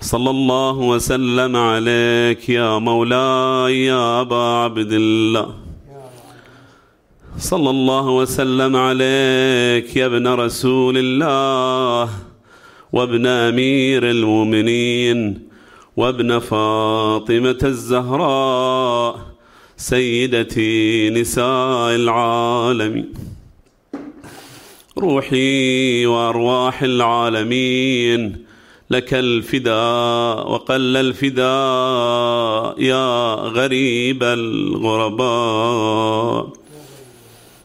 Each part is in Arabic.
صلى الله وسلم عليك يا مولاي يا أبا عبد الله. صلى الله وسلم عليك يا ابن رسول الله وابن أمير المؤمنين وابن فاطمة الزهراء سيدتي نساء العالمين. روحي وأرواح العالمين لك الفداء وقل الفداء يا غريب الغرباء.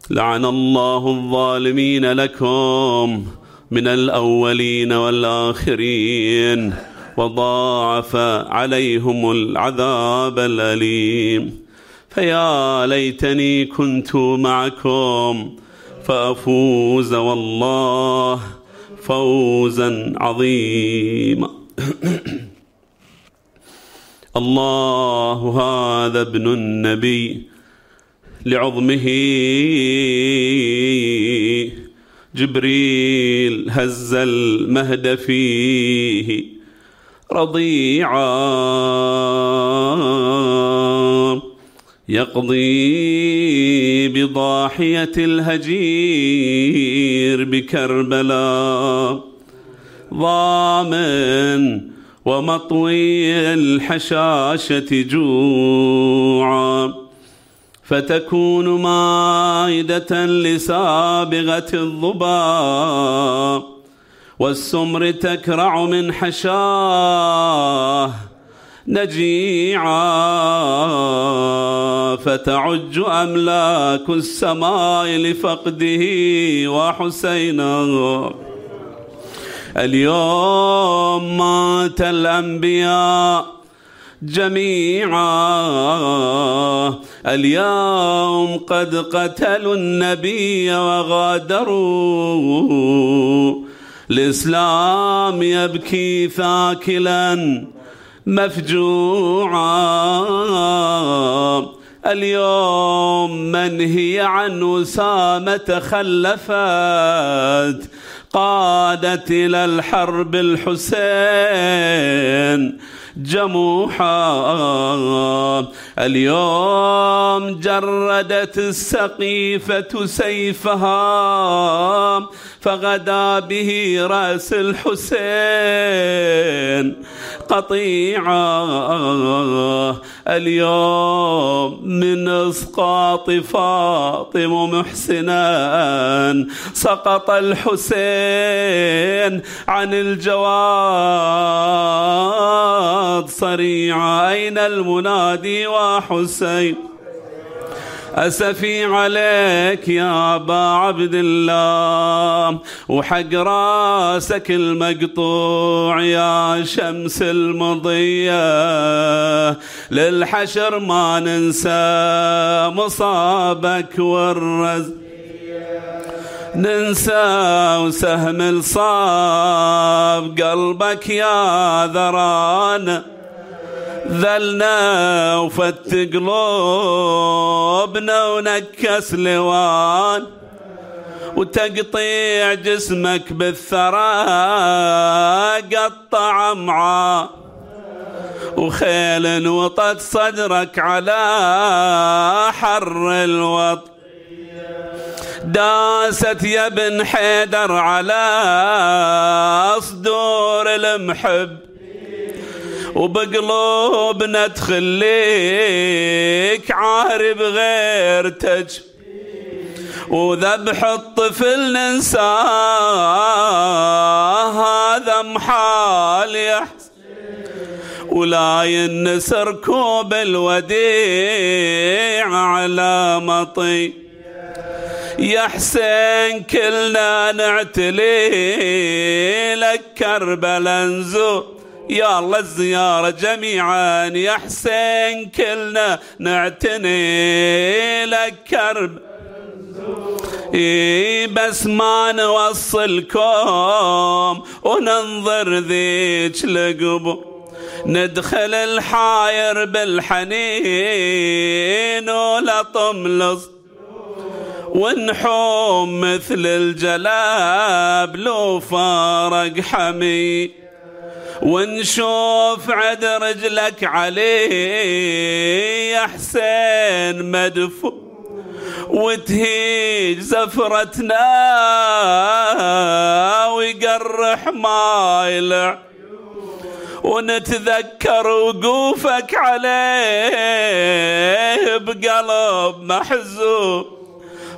لعن الله الظالمين لكم من الأولين والآخرين وضاعف عليهم العذاب الأليم. فيا ليتني كنت معكم فأفوز والله فوزا عظيما. الله هذا ابن النبي لعظمه. جبريل هز المهد فيه رضيعا. يقضي بضاحية الهجير بكربلاء ضامن ومطوي الحشاشة جوعا. فتكون مائدة لسابغة الضباب والسمر تكرع من حشاه. نجيعا فتعج أملاك السماء لفقده وحسينا. اليوم مات الأنبياء جميعا. اليوم قد قتلوا النبي وغادروا. الإسلام يبكي ثاكلا. مفجوعا. اليوم من هي عن أسامة خلفت قادت إلى الحرب الحسين. جموحا اليوم جردت السقيفة سيفها فغدا به رأس الحسين. قطيعا اليوم من اسقاط فاطم محسنا. سقط الحسين عن الجواد صريعا أين المنادي وحسين؟ أسفي عليك يا أبا عبد الله. وحق رأسك المقطوع يا شمس المضية. للحشر ما ننسى مصابك والرز. ننسى وسهم الصاب قلبك يا ذران. ذلنا وفت قلوبنا ونكس لوان. وتقطيع جسمك بالثرى قطع معاه وخيل وطت صدرك على حر الوط داست يا ابن حيدر على صدور المحب وبقلوبنا تخليك عارب غيرتك وذبح الطفل ننساه هذا محال ولا ينسر كوب الوديع على مطي يا حسين كلنا نعتلي لك كربلا نزور يا الله الزيارة جميعا. يا حسين كلنا نعتني لك كرب بس ما نوصلكم وننظر ذيك لقبو. ندخل الحاير بالحنين ولطم لص ونحوم مثل الجلاب لو فارق حمي. ونشوف عد رجلك عليه يا حسين مدفو وتهيج زفرتنا ويقرح ما يلع. ونتذكر وقوفك عليه بقلب محزون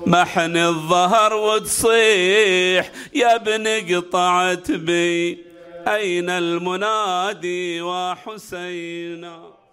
محن الظهر وتصيح يا ابن قطعت بي. أين المنادي وحسينا؟